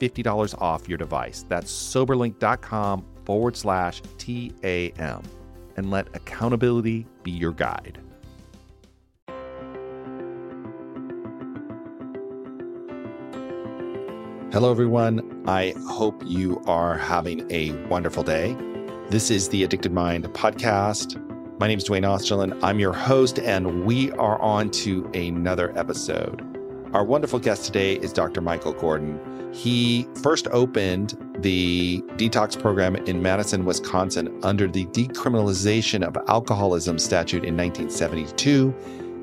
$50 off your device. That's soberlink.com forward slash TAM. And let accountability be your guide. Hello, everyone. I hope you are having a wonderful day. This is the Addicted Mind podcast. My name is Duane Osterlind. I'm your host, and we are on to another episode. Our wonderful guest today is Dr. Michael Gordon. He first opened the detox program in Madison, Wisconsin under the decriminalization of alcoholism statute in 1972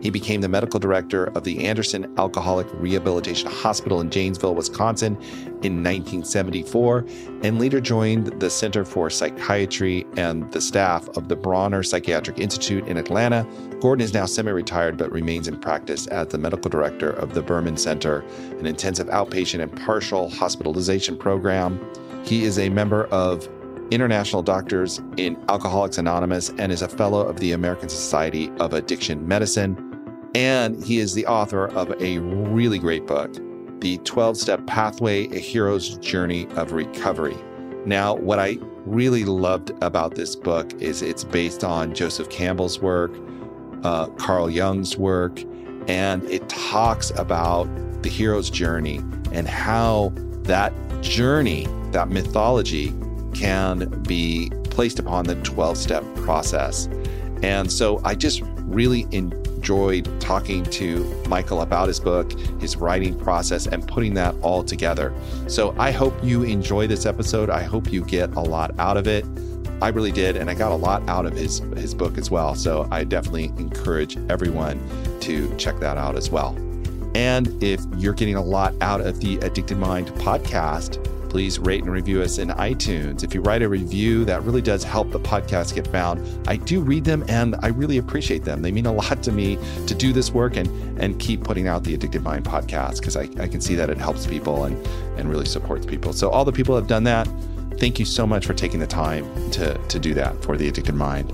he became the medical director of the Anderson Alcoholic Rehabilitation Hospital in Janesville, Wisconsin in 1974, and later joined the Center for Psychiatry and the staff of the Brawner Psychiatric Institute in Atlanta. Gordon is now semi retired but remains in practice as the medical director of the Berman Center, an intensive outpatient and partial hospitalization program. He is a member of International Doctors in Alcoholics Anonymous and is a fellow of the American Society of Addiction Medicine. And he is the author of a really great book, The 12 Step Pathway A Hero's Journey of Recovery. Now, what I really loved about this book is it's based on Joseph Campbell's work, uh, Carl Jung's work, and it talks about the hero's journey and how that journey, that mythology, can be placed upon the 12 step process. And so I just really enjoyed talking to Michael about his book, his writing process, and putting that all together. So I hope you enjoy this episode. I hope you get a lot out of it. I really did, and I got a lot out of his his book as well. So I definitely encourage everyone to check that out as well. And if you're getting a lot out of the Addicted Mind podcast, please rate and review us in iTunes. If you write a review, that really does help the podcast get found. I do read them and I really appreciate them. They mean a lot to me to do this work and and keep putting out the Addicted Mind podcast because I, I can see that it helps people and, and really supports people. So all the people have done that. Thank you so much for taking the time to, to do that for the Addicted Mind.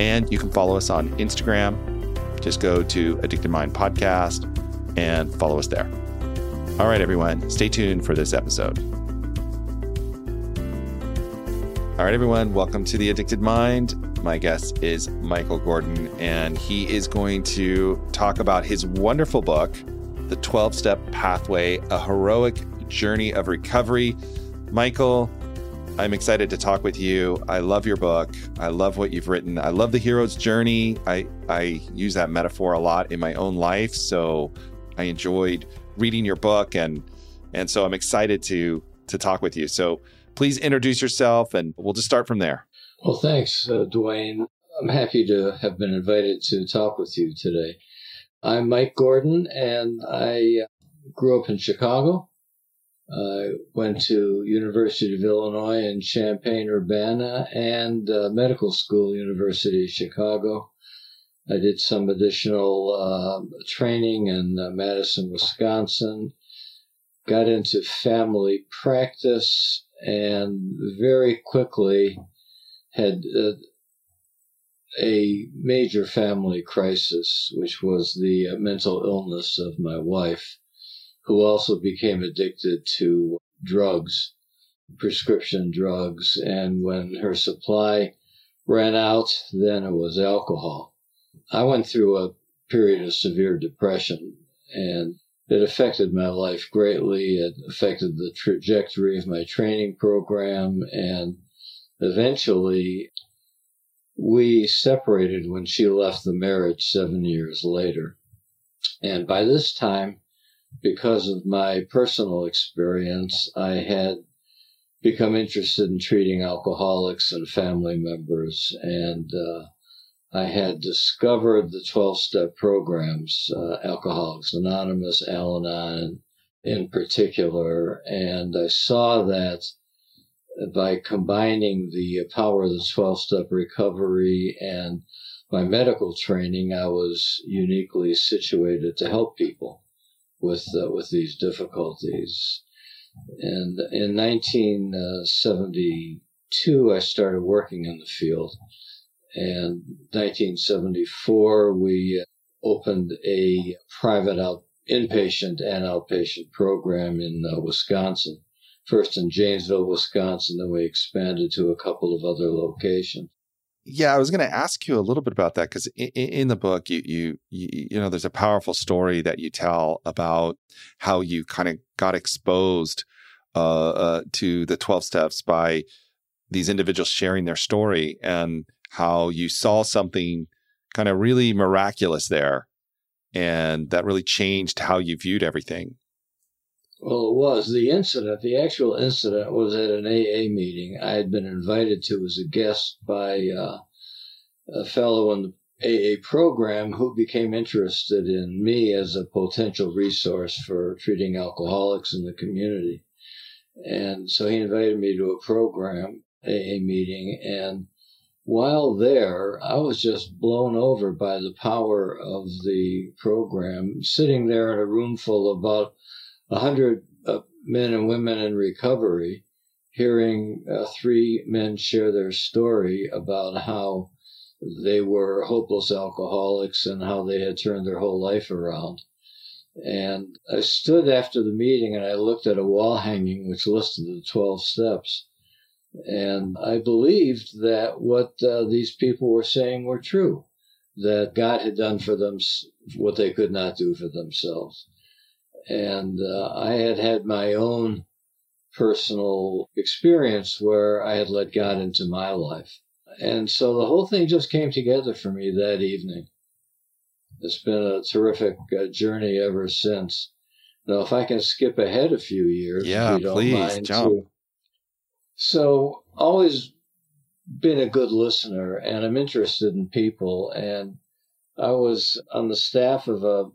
And you can follow us on Instagram. Just go to Addicted Mind Podcast and follow us there. All right, everyone, stay tuned for this episode. All right, everyone, welcome to The Addicted Mind. My guest is Michael Gordon, and he is going to talk about his wonderful book, The 12 Step Pathway A Heroic Journey of Recovery. Michael, I'm excited to talk with you. I love your book. I love what you've written. I love the hero's journey. I, I use that metaphor a lot in my own life. So I enjoyed reading your book and and so I'm excited to to talk with you. So please introduce yourself and we'll just start from there. Well, thanks, uh, Duane. I'm happy to have been invited to talk with you today. I'm Mike Gordon, and I grew up in Chicago. I went to University of Illinois in Champaign-Urbana and uh, medical school, University of Chicago. I did some additional uh, training in uh, Madison, Wisconsin. Got into family practice and very quickly had uh, a major family crisis, which was the uh, mental illness of my wife, who also became addicted to drugs, prescription drugs. And when her supply ran out, then it was alcohol. I went through a period of severe depression. And it affected my life greatly. It affected the trajectory of my training program. And eventually, we separated when she left the marriage seven years later. And by this time, because of my personal experience, I had become interested in treating alcoholics and family members. And uh, I had discovered the 12 step programs, uh, Alcoholics Anonymous, Al Anon in particular. And I saw that by combining the power of the 12 step recovery and my medical training, I was uniquely situated to help people with, uh, with these difficulties. And in 1972, I started working in the field. And 1974, we opened a private out inpatient and outpatient program in uh, Wisconsin first in Janesville, Wisconsin, then we expanded to a couple of other locations. Yeah, I was going to ask you a little bit about that because in, in, the book, you, you you you know, there's a powerful story that you tell about how you kind of got exposed uh, uh, to the twelve steps by these individuals sharing their story, and how you saw something kind of really miraculous there, and that really changed how you viewed everything. Well, it was. The incident, the actual incident, was at an AA meeting. I had been invited to as a guest by uh, a fellow in the AA program who became interested in me as a potential resource for treating alcoholics in the community. And so he invited me to a program, AA meeting, and while there, I was just blown over by the power of the program. Sitting there in a room full of about 100 uh, men and women in recovery, hearing uh, three men share their story about how they were hopeless alcoholics and how they had turned their whole life around. And I stood after the meeting and I looked at a wall hanging which listed the 12 steps. And I believed that what uh, these people were saying were true, that God had done for them what they could not do for themselves and uh, I had had my own personal experience where I had let God into my life. And so the whole thing just came together for me that evening. It's been a terrific uh, journey ever since. Now, if I can skip ahead a few years, yeah, please mind, jump. Too. So, always been a good listener, and I'm interested in people. And I was on the staff of a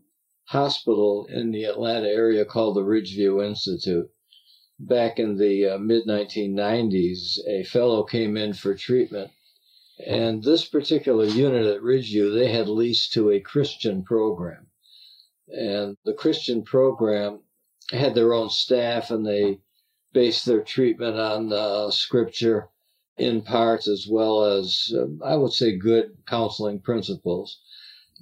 hospital in the Atlanta area called the Ridgeview Institute. Back in the uh, mid 1990s, a fellow came in for treatment. And this particular unit at Ridgeview, they had leased to a Christian program. And the Christian program had their own staff and they based their treatment on uh, scripture in parts as well as, uh, I would say, good counseling principles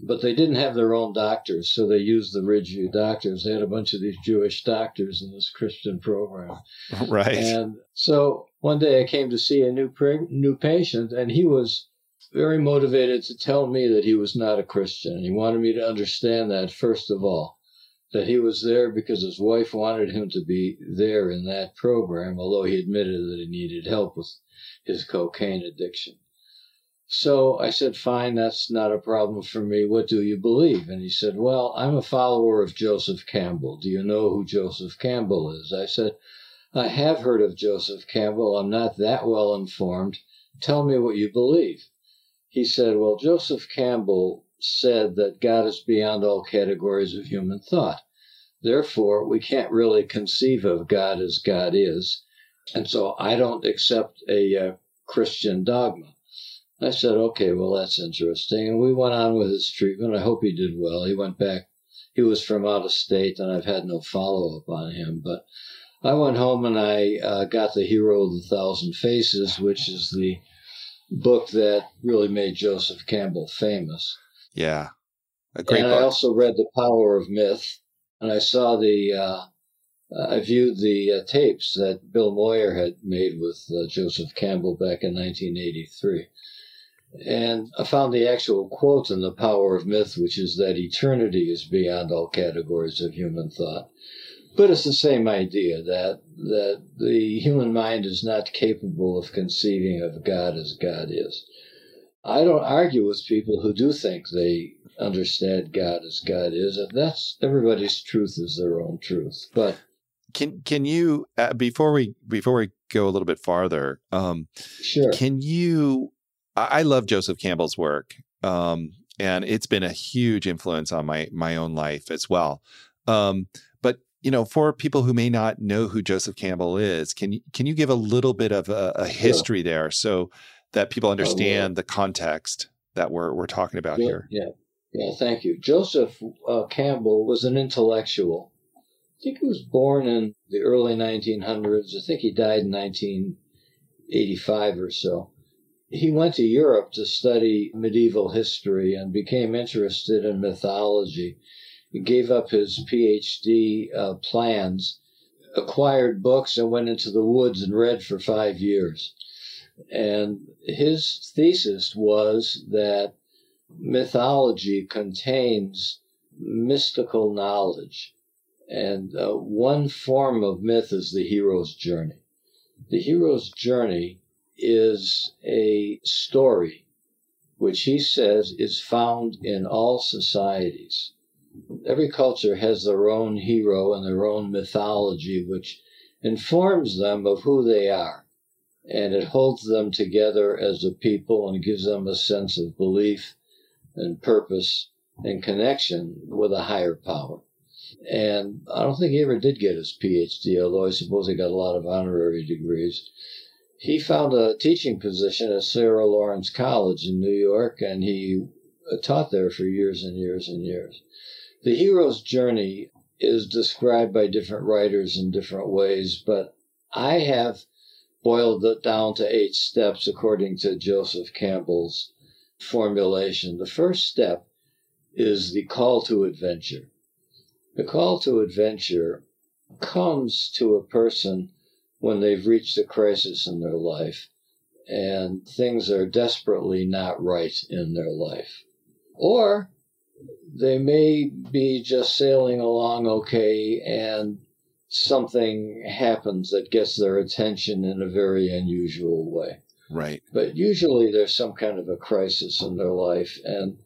but they didn't have their own doctors, so they used the Ridgeview doctors. They had a bunch of these Jewish doctors in this Christian program. Right. And so one day I came to see a new new patient, and he was very motivated to tell me that he was not a Christian. He wanted me to understand that first of all, that he was there because his wife wanted him to be there in that program, although he admitted that he needed help with his cocaine addiction. So I said, fine, that's not a problem for me. What do you believe? And he said, well, I'm a follower of Joseph Campbell. Do you know who Joseph Campbell is? I said, I have heard of Joseph Campbell. I'm not that well informed. Tell me what you believe. He said, well, Joseph Campbell said that God is beyond all categories of human thought. Therefore, we can't really conceive of God as God is. And so I don't accept a uh, Christian dogma. I said, okay, well, that's interesting. And we went on with his treatment. I hope he did well. He went back. He was from out of state, and I've had no follow up on him. But I went home and I uh, got The Hero of the Thousand Faces, which is the book that really made Joseph Campbell famous. Yeah. A great and book. I also read The Power of Myth, and I saw the. Uh, I viewed the uh, tapes that Bill Moyer had made with uh, Joseph Campbell back in 1983. And I found the actual quote in The Power of Myth, which is that eternity is beyond all categories of human thought. But it's the same idea that that the human mind is not capable of conceiving of God as God is. I don't argue with people who do think they understand God as God is, and that's everybody's truth is their own truth. But can can you uh, before we before we go a little bit farther, um, sure, can you? I, I love Joseph Campbell's work, um, and it's been a huge influence on my my own life as well. Um, but you know, for people who may not know who Joseph Campbell is, can you can you give a little bit of a, a history sure. there so that people understand the context that we're we're talking about yeah, here? Yeah, yeah. Thank you. Joseph uh, Campbell was an intellectual. I think he was born in the early 1900s. I think he died in 1985 or so. He went to Europe to study medieval history and became interested in mythology he gave up his PhD uh, plans, acquired books, and went into the woods and read for five years. And his thesis was that mythology contains mystical knowledge. And uh, one form of myth is the hero's journey. The hero's journey is a story which he says is found in all societies every culture has their own hero and their own mythology, which informs them of who they are. And it holds them together as a people and gives them a sense of belief and purpose and connection with a higher power. And I don't think he ever did get his PhD, although I suppose he got a lot of honorary degrees. He found a teaching position at Sarah Lawrence College in New York, and he uh, taught there for years and years and years. The hero's journey is described by different writers in different ways, but I have boiled it down to eight steps according to Joseph Campbell's formulation. The first step is the call to adventure. The call to adventure comes to a person when they've reached a crisis in their life and things are desperately not right in their life. Or they may be just sailing along okay and something happens that gets their attention in a very unusual way. Right. But usually there's some kind of a crisis in their life. And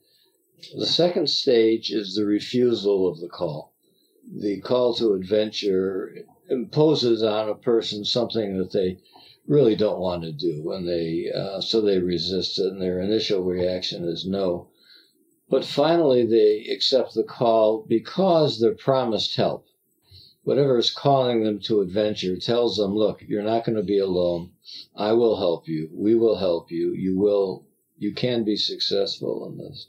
the second stage is the refusal of the call. The call to adventure imposes on a person something that they really don't want to do, and they uh, so they resist it, and their initial reaction is no. But finally, they accept the call because they're promised help. Whatever is calling them to adventure tells them, look, you're not going to be alone. I will help you. We will help you. You will, you can be successful in this.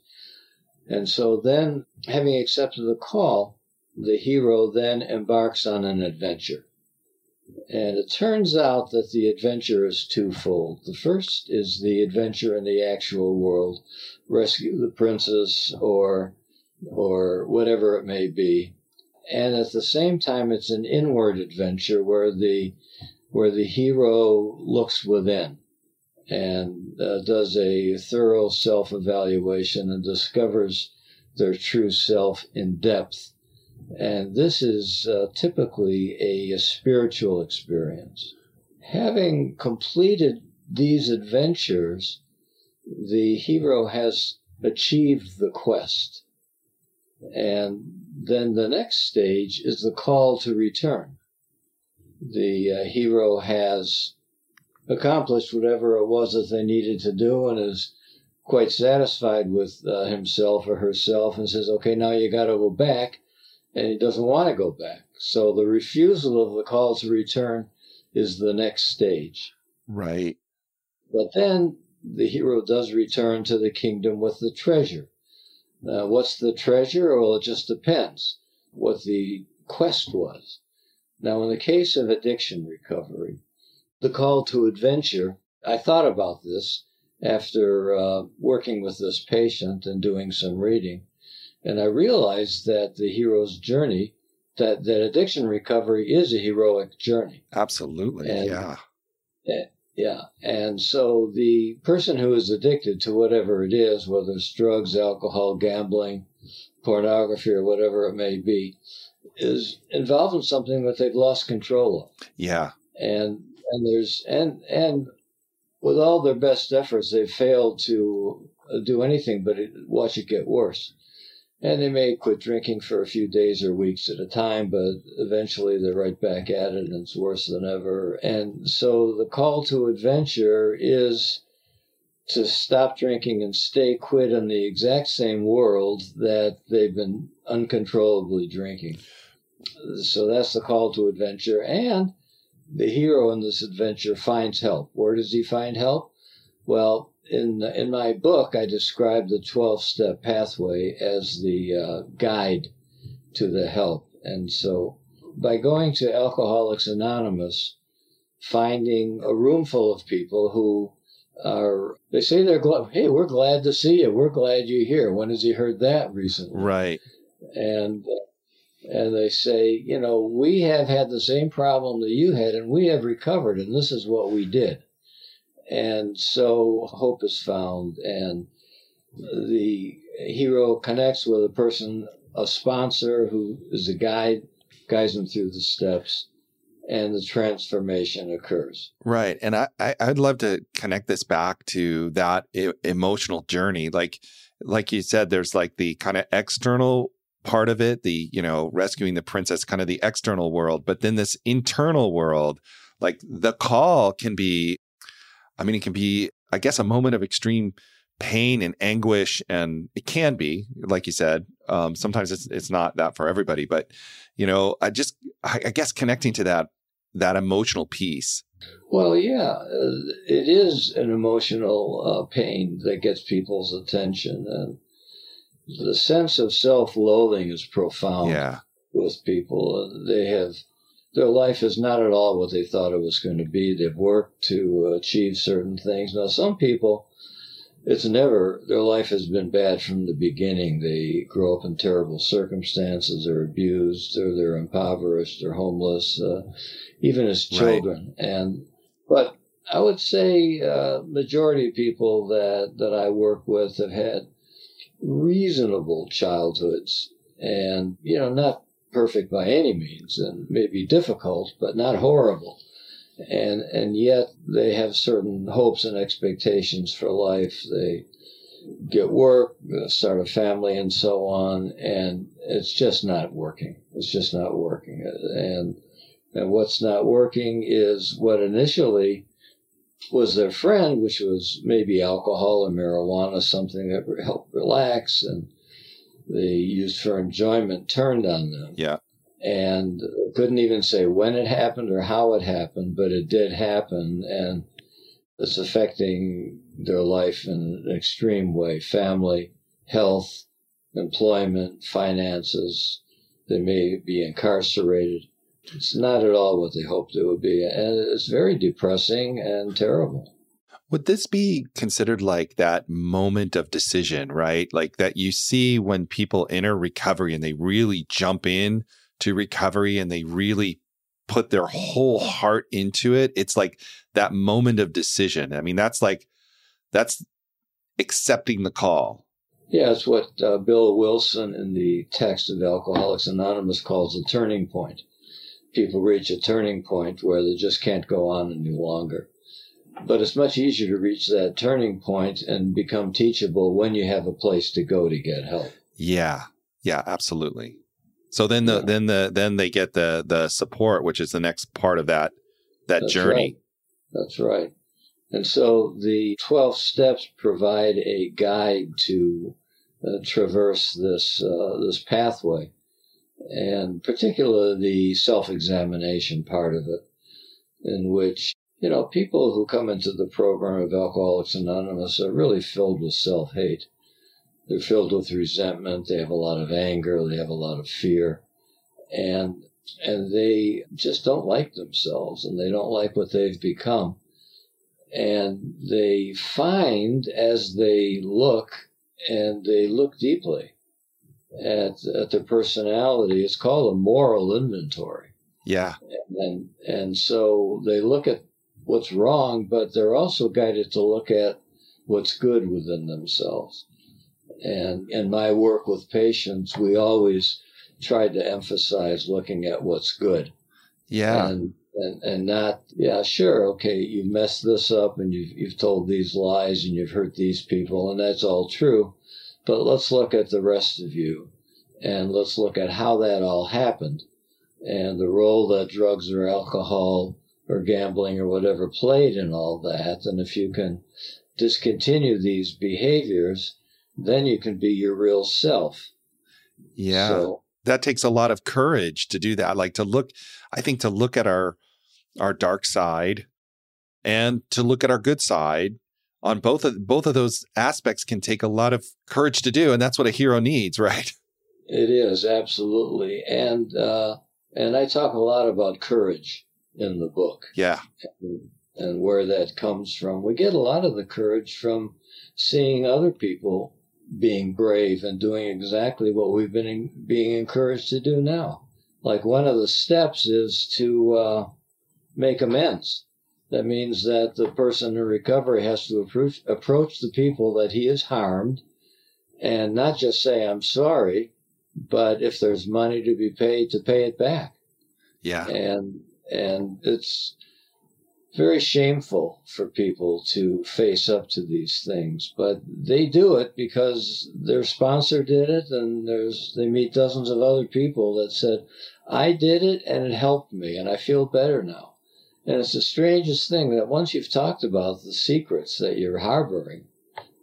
And so then, having accepted the call, the hero then embarks on an adventure. And it turns out that the adventure is twofold. The first is the adventure in the actual world, rescue the princess or or whatever it may be. And at the same time it's an inward adventure where the where the hero looks within and uh, does a thorough self-evaluation and discovers their true self in depth and this is uh, typically a, a spiritual experience. Having completed these adventures, the hero has achieved the quest. And then the next stage is the call to return. The uh, hero has accomplished whatever it was that they needed to do and is quite satisfied with uh, himself or herself and says, okay, now you got to go back and he doesn't want to go back. So the refusal of the call to return is the next stage. Right. But then the hero does return to the kingdom with the treasure. Now, what's the treasure? Well, it just depends what the quest was. Now, in the case of addiction recovery, the call to adventure, I thought about this after uh, working with this patient and doing some reading. And I realized that the hero's journey, that, that addiction recovery is a heroic journey. Absolutely. And, yeah. Yeah. And so the person who is addicted to whatever it is, whether it's drugs, alcohol, gambling, pornography, or whatever it may be, is involved in something that they've lost control of. Yeah. And and there's and and with all their best efforts, they've failed to do anything but watch it get worse. And they may quit drinking for a few days or weeks at a time, but eventually they're right back at it and it's worse than ever. And so the call to adventure is to stop drinking and stay quit in the exact same world that they've been uncontrollably drinking. So that's the call to adventure. And the hero in this adventure finds help. Where does he find help? Well, in in my book, I describe the 12 step pathway as the uh, guide to the help. And so by going to Alcoholics Anonymous, finding a room full of people who are, they say they're glad, hey, we're glad to see you. We're glad you're here. When has he heard that recently? Right. And, and they say, you know, we have had the same problem that you had and we have recovered and this is what we did. And so hope is found, and the hero connects with a person, a sponsor who is a guide, guides them through the steps, and the transformation occurs. Right. And I, I would love to connect this back to that I- emotional journey. Like, like you said, there's like the kind of external part of it, the, you know, rescuing the princess, kind of the external world, but then this internal world, like the call can be I mean, it can be, I guess, a moment of extreme pain and anguish, and it can be, like you said. Um, sometimes it's it's not that for everybody, but you know, I just, I, I guess, connecting to that that emotional piece. Well, yeah, uh, it is an emotional uh, pain that gets people's attention, and the sense of self-loathing is profound yeah. with people. They have their life is not at all what they thought it was going to be. They've worked to achieve certain things. Now, some people, it's never, their life has been bad from the beginning. They grow up in terrible circumstances, they're abused, or they're impoverished, they're homeless, uh, even as children. Right. And, but I would say, uh, majority of people that, that I work with have had reasonable childhoods and, you know, not perfect by any means and maybe difficult, but not horrible. And, and yet they have certain hopes and expectations for life. They get work, uh, start a family and so on. And it's just not working. It's just not working. And, and what's not working is what initially was their friend, which was maybe alcohol or marijuana, something that helped relax and they used for enjoyment turned on them. Yeah. And couldn't even say when it happened or how it happened, but it did happen. And it's affecting their life in an extreme way family, health, employment, finances. They may be incarcerated. It's not at all what they hoped it would be. And it's very depressing and terrible. Would this be considered like that moment of decision, right? Like that you see when people enter recovery and they really jump in to recovery and they really put their whole heart into it. It's like that moment of decision. I mean, that's like, that's accepting the call. Yeah, it's what uh, Bill Wilson in the text of Alcoholics Anonymous calls a turning point. People reach a turning point where they just can't go on any longer. But it's much easier to reach that turning point and become teachable when you have a place to go to get help. Yeah. Yeah, absolutely. So then the yeah. then the then they get the the support, which is the next part of that that That's journey. Right. That's right. And so the 12 steps provide a guide to uh, traverse this uh, this pathway, and particularly the self-examination part of it, in which you know, people who come into the program of Alcoholics Anonymous are really filled with self hate. They're filled with resentment. They have a lot of anger. They have a lot of fear. And, and they just don't like themselves and they don't like what they've become. And they find as they look and they look deeply at, at their personality, it's called a moral inventory. Yeah. And, and so they look at what's wrong, but they're also guided to look at what's good within themselves. And in my work with patients, we always try to emphasize looking at what's good. Yeah. And, and, and not, yeah, sure, okay, you've messed this up and you've, you've told these lies and you've hurt these people, and that's all true. But let's look at the rest of you and let's look at how that all happened and the role that drugs or alcohol or gambling or whatever played in all that. And if you can discontinue these behaviors, then you can be your real self. Yeah. So, that takes a lot of courage to do that. Like to look, I think to look at our our dark side and to look at our good side on both of both of those aspects can take a lot of courage to do. And that's what a hero needs, right? It is, absolutely. And uh and I talk a lot about courage in the book. Yeah. And, and where that comes from. We get a lot of the courage from seeing other people being brave and doing exactly what we've been in, being encouraged to do now. Like one of the steps is to uh, make amends. That means that the person in recovery has to approach, approach the people that he has harmed and not just say, I'm sorry, but if there's money to be paid, to pay it back. Yeah. And and it's very shameful for people to face up to these things, but they do it because their sponsor did it, and there's they meet dozens of other people that said, "I did it and it helped me, and I feel better now." And it's the strangest thing that once you've talked about the secrets that you're harboring,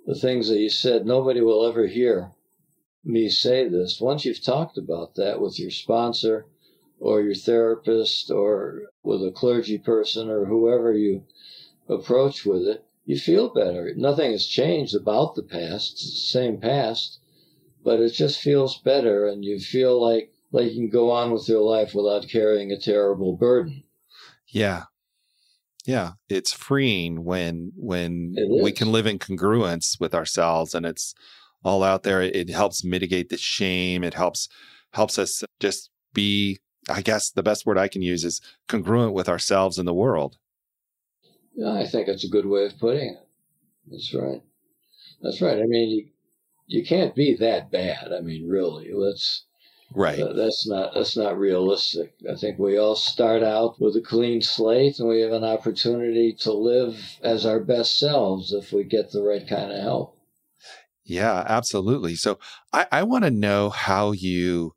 the things that you said nobody will ever hear me say this. Once you've talked about that with your sponsor or your therapist or with a clergy person or whoever you approach with it, you feel better. Nothing has changed about the past. It's the same past, but it just feels better and you feel like like you can go on with your life without carrying a terrible burden. Yeah. Yeah, it's freeing when when we can live in congruence with ourselves and it's all out there. It helps mitigate the shame. It helps helps us just be I guess the best word I can use is congruent with ourselves and the world. Yeah, I think that's a good way of putting it. That's right. That's right. I mean, you, you can't be that bad. I mean, really, let's. Right. Uh, that's not that's not realistic. I think we all start out with a clean slate, and we have an opportunity to live as our best selves if we get the right kind of help. Yeah, absolutely. So I, I want to know how you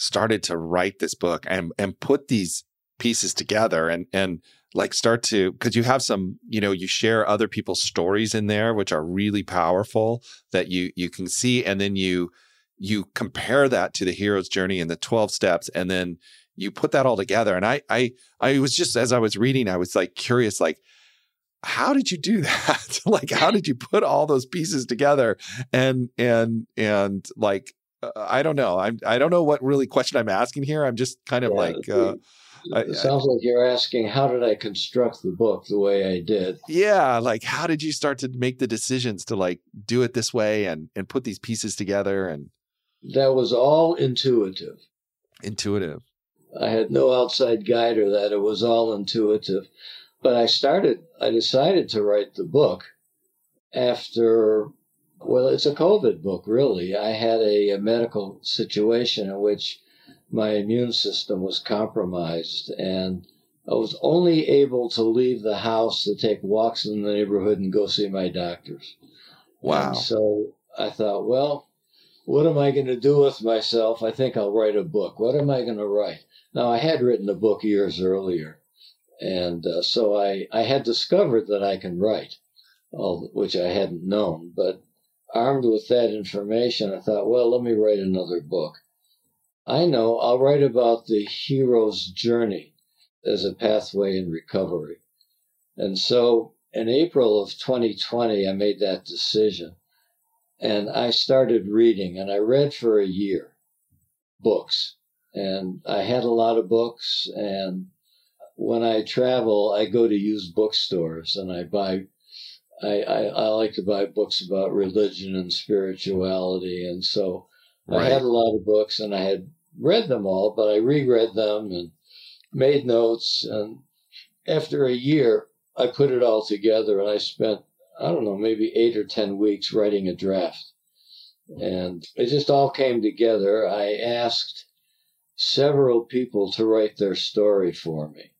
started to write this book and and put these pieces together and and like start to because you have some you know you share other people's stories in there which are really powerful that you you can see. And then you you compare that to the hero's journey and the 12 steps and then you put that all together. And i i i was just as i was reading i was like curious like how did you do that? Like how did you put all those pieces together? And and and like uh, I don't know. I'm I don't know what really question I'm asking here. I'm just kind of yeah, like. Uh, it sounds like you're asking how did I construct the book the way I did? Yeah, like how did you start to make the decisions to like do it this way and and put these pieces together and that was all intuitive. Intuitive. I had no outside guide or that. It was all intuitive. But I started I decided to write the book after well, it's a COVID book, really. I had a, a, medical situation in which my immune system was compromised, and I was only able to leave the house to take walks in the neighborhood and go see my doctors. Wow. And so I thought, well, what am I going to do with myself? I think I'll write a book. What am I going to write? Now, I had written a book years earlier, and uh, so I, I had discovered that I can write, which I hadn't known, but armed with that information, I thought, well, let me write another book. I know I'll write about the hero's journey as a pathway in recovery. And so in April of 2020, I made that decision. And I started reading, and I read for a year books. And I had a lot of books. And when I travel, I go to used bookstores and I buy I, I, I, like to buy books about religion and spirituality. And so right. I had a lot of books and I had read them all, but I reread them and made notes. And after a year, I put it all together and I spent, I don't know, maybe eight or 10 weeks writing a draft. And it just all came together. I asked several people to write their story for me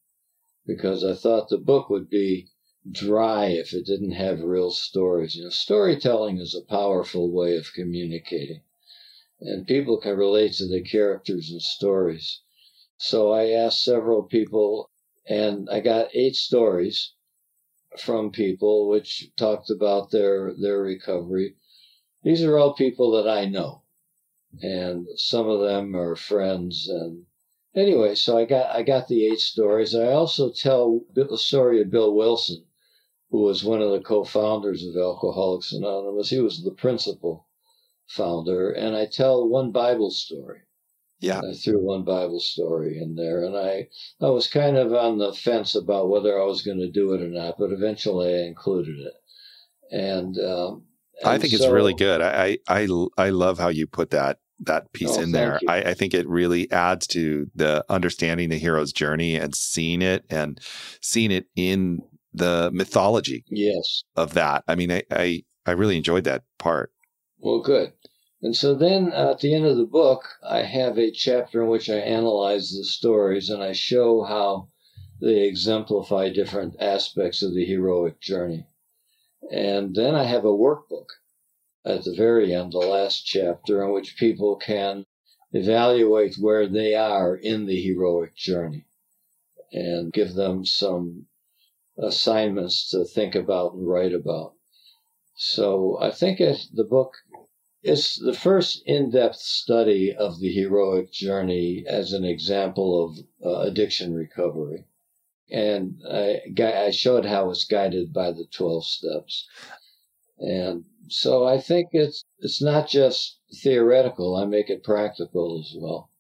because I thought the book would be dry if it didn't have real stories. You know, storytelling is a powerful way of communicating, and people can relate to the characters and stories. So I asked several people, and I got eight stories from people which talked about their their recovery. These are all people that I know, and some of them are friends and anyway, so I got I got the eight stories. I also tell the story of Bill Wilson, who was one of the co-founders of Alcoholics Anonymous. He was the principal founder, and I tell one Bible story. Yeah. I threw one Bible story in there, and I I was kind of on the fence about whether I was going to do it or not, but eventually I included it. And, um, and I think so, it's really good. I, I I love how you put that that piece Oh, in there. I, I think it really adds to the understanding the hero's journey and seeing it and seeing it in the mythology Yes. of that. I mean, I I, I really enjoyed that part. Well, good. And so then uh, at the end of the book, I have a chapter in which I analyze the stories and I show how they exemplify different aspects of the heroic journey. And then I have a workbook at the very end, the last chapter, in which people can evaluate where they are in the heroic journey and give them some assignments to think about and write about. So I think it, the book is the first in-depth study of the heroic journey as an example of uh, addiction recovery. And I, I showed how it's guided by the 12 steps. And so I think it's, it's not just theoretical. I make it practical as well.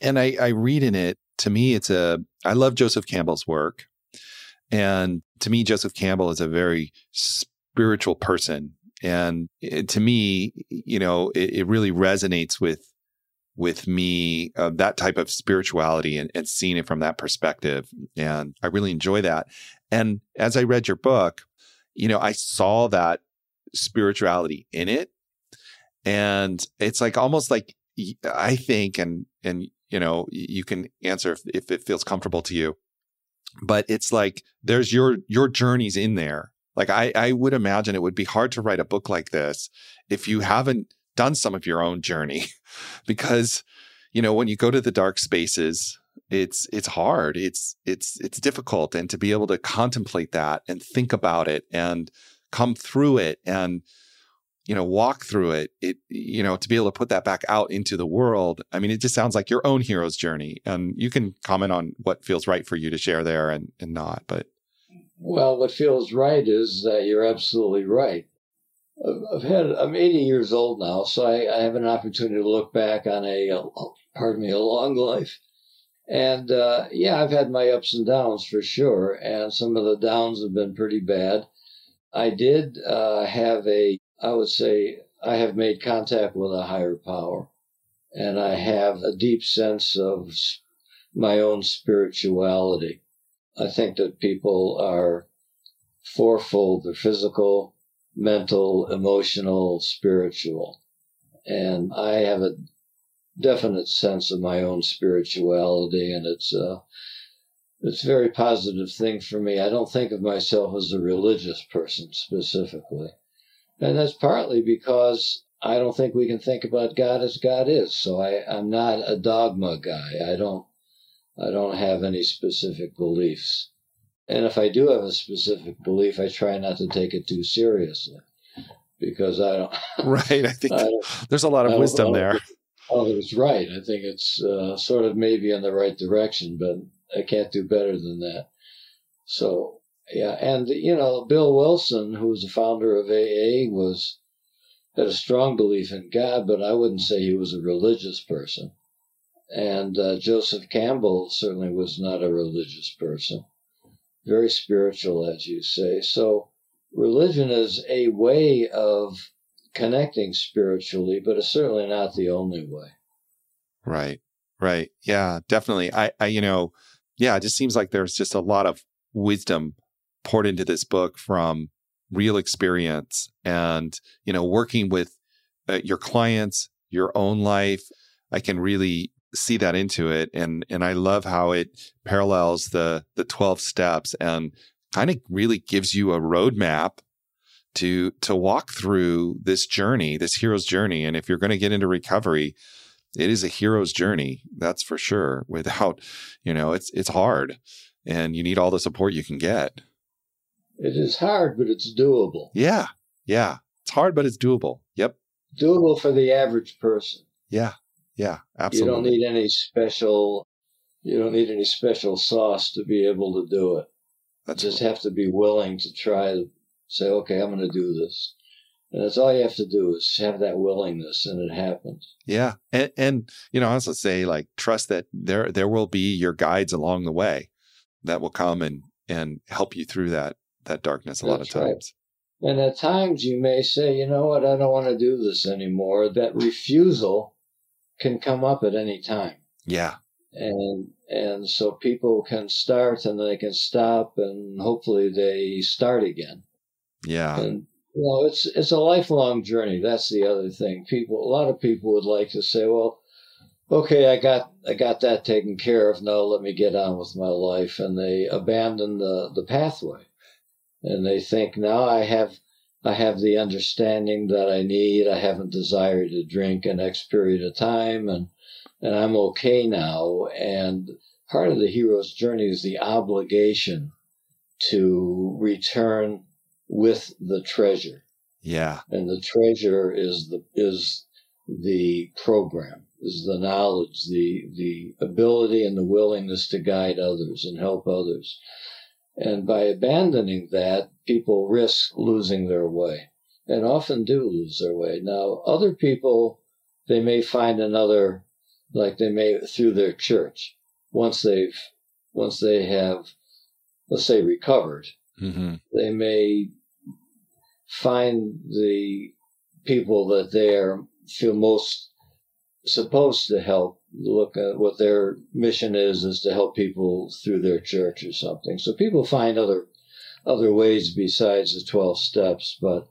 and I, I read in it to me it's a i love joseph campbell's work and to me joseph campbell is a very spiritual person. And it, to me you know it, it really resonates with with me uh, that type of spirituality and, and seeing it from that perspective. And i really enjoy that. And as i read your book you know i saw that spirituality in it. And it's like almost like I think, and and you know, you can answer if, if it feels comfortable to you, but it's like there's your your journeys in there. Like I I would imagine it would be hard to write a book like this if you haven't done some of your own journey, because you know when you go to the dark spaces, it's it's hard, it's it's it's difficult, and to be able to contemplate that and think about it and come through it and you know walk through it it you know to be able to put that back out into the world i mean it just sounds like your own hero's journey and you can comment on what feels right for you to share there and and not but Well, what feels right is that you're absolutely right. I've- had, I'm 80 years old now, so I, I have an opportunity to look back on a, uh, pardon me, a long life. And uh, yeah, I've had my ups and downs for sure, and some of the downs have been pretty bad. I did uh, have a, I would say, I have made contact with a higher power, and I have a deep sense of my own spirituality. I think that people are fourfold they're physical, mental, emotional, spiritual. And I have a definite sense of my own spirituality, and it's a, it's a very positive thing for me. I don't think of myself as a religious person specifically. And that's partly because I don't think we can think about God as God is. So I, I'm not a dogma guy. I don't I don't have any specific beliefs. And if I do have a specific belief, I try not to take it too seriously because I don't. right i think I there's a lot of wisdom there Oh, it's right. I think it's uh, sort of maybe in the right direction, but I can't do better than that. So yeah, and you know, Bill Wilson, who was the founder of AA, was had a strong belief in God, but I wouldn't say he was a religious person. And uh, Joseph Campbell certainly was not a religious person, very spiritual, as you say. So religion is a way of connecting spiritually, but it's certainly not the only way. right right yeah definitely i i you know yeah it just seems like there's just a lot of wisdom poured into this book from real experience and, you know, working with uh, your clients, your own life. I can really see that into it. And, and I love how it parallels the, the 12 steps and kind of really gives you a roadmap to, to walk through this journey, this hero's journey. And if you're going to get into recovery, it is a hero's journey. That's for sure. Without, you know, it's, it's hard and you need all the support you can get. It is hard, but it's doable. Yeah. Yeah. It's hard, but it's doable. Yep. Doable for the average person. Yeah. Yeah. Absolutely. You don't need any special you don't need any special sauce to be able to do it. That's just cool. have to be willing to try to say, okay, I'm going to do this. And that's all you have to do is have that willingness, and it happens. Yeah, and, and you know, I also say like trust that there there will be your guides along the way that will come and and help you through that that darkness a That's lot of times. Right. And at times you may say, you know what, I don't want to do this anymore. That refusal can come up at any time. Yeah. And and so people can start and they can stop and hopefully they start again. Yeah. And you know, it's it's a lifelong journey. That's the other thing. People a lot of people would like to say, well, okay, I got I got that taken care of. Now let me get on with my life, and they abandon the the pathway, and they think now I have I have the understanding that I need. I haven't desired to drink an X period of time, and and I'm okay now. And part of the hero's journey is the obligation to return with the treasure. Yeah, and the treasure is the is the program is the knowledge, the the ability and the willingness to guide others and help others. And by abandoning that, people risk losing their way and often do lose their way. Now, other people, they may find another, like they may through their church, once they've, once they have, let's say, recovered, mm-hmm. they may find the people that they are, feel most supposed to help look at what their mission is is to help people through their church or something. So people find other other ways besides the 12 steps but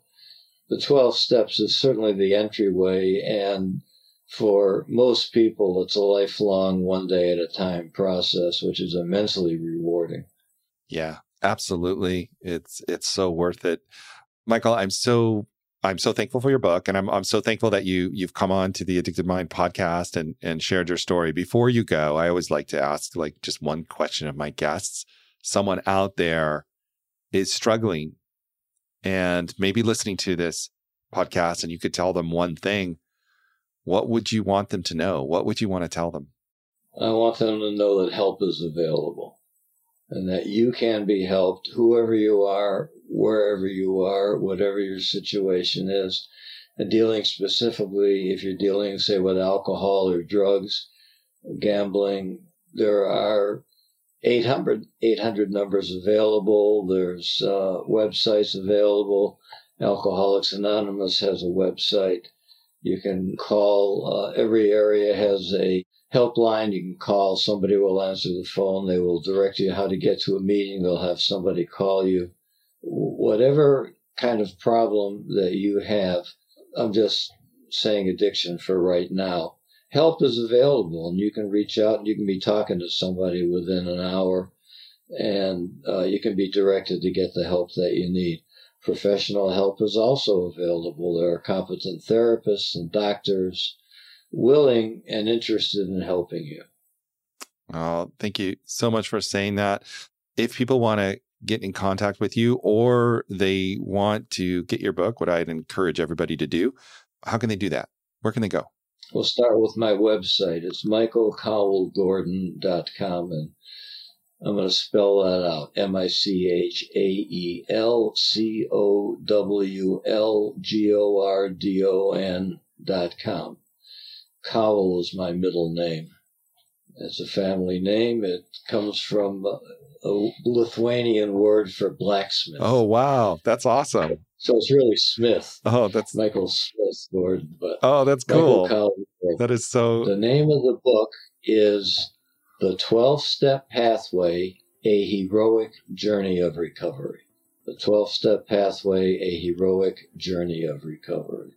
the 12 steps is certainly the entryway and for most people it's a lifelong one day at a time process which is immensely rewarding. Yeah absolutely. It's it's so worth it. Michael i'm so I'm so thankful for your book, and I'm I'm so thankful that you you've come on to the Addicted Mind podcast and and shared your story. Before you go, I always like to ask like just one question of my guests. Someone out there is struggling and maybe listening to this podcast, and you could tell them one thing. What would you want them to know? What would you want to tell them? I want them to know that help is available and that you can be helped, whoever you are, wherever you are, whatever your situation is. And dealing specifically, if you're dealing, say, with alcohol or drugs, gambling, there are 800, 800 numbers available. There's uh, websites available. Alcoholics Anonymous has a website. You can call, uh, every area has a helpline. You can call. Somebody will answer the phone. They will direct you how to get to a meeting. They'll have somebody call you whatever kind of problem that you have, I'm just saying addiction for right now. Help is available, and you can reach out and you can be talking to somebody within an hour, and uh, you can be directed to get the help that you need. Professional help is also available. There are competent therapists and doctors willing and interested in helping you. Oh, thank you so much for saying that. If people want to get in contact with you or they want to get your book, what I'd encourage everybody to do, how can they do that? Where can they go? We'll start with my website. It's michaelcowlgordon.com and I'm going to spell that out. M I C H A E L C O W L G O R D O N dot com. Cowl is my middle name. It's a family name. It comes from a Lithuanian word for blacksmith. Oh wow, that's awesome. So it's really Smith. Oh, that's Michael Smith word. But oh, that's cool. That is so. The name of the book is "The Twelve Step Pathway A Heroic Journey of Recovery. The 12 step pathway, a heroic journey of recovery.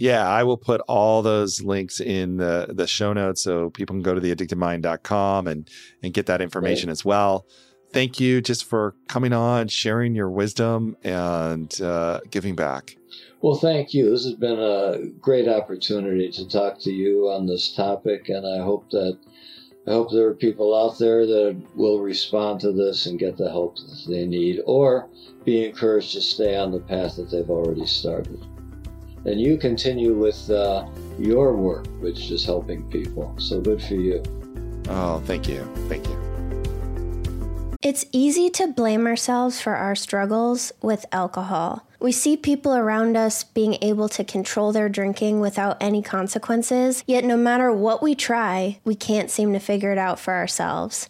Yeah, I will put all those links in the, the show notes so people can go to theaddictedmind.com and, and get that information right. as well. Thank you just for coming on, sharing your wisdom, and uh, giving back. Well, thank you. This has been a great opportunity to talk to you on this topic, and I hope that I hope there are people out there that will respond to this and get the help that they need, or be encouraged to stay on the path that they've already started. And you continue with uh, your work, which is helping people. So good for you. Oh, thank you. Thank you. It's easy to blame ourselves for our struggles with alcohol. We see people around us being able to control their drinking without any consequences, yet no matter what we try, we can't seem to figure it out for ourselves.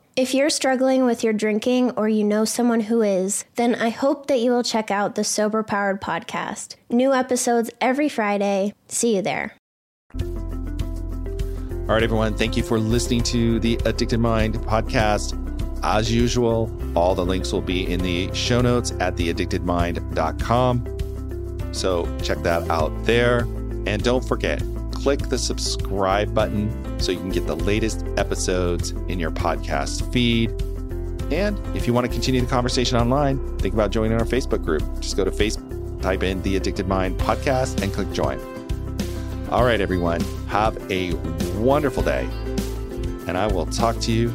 If you're struggling with your drinking or you know someone who is, then I hope that you will check out the Sober Powered podcast. New episodes every Friday. See you there. All right, everyone. Thank you for listening to the Addicted Mind podcast. As usual, all the links will be in the show notes at theaddictedmind.com. So check that out there. And don't forget, click the subscribe button so you can get the latest episodes in your podcast feed. And if you want to continue the conversation online, think about joining our Facebook group. Just go to Facebook, type in the Addicted Mind podcast, and click join. All right, everyone, have a wonderful day. And I will talk to you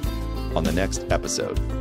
on the next episode.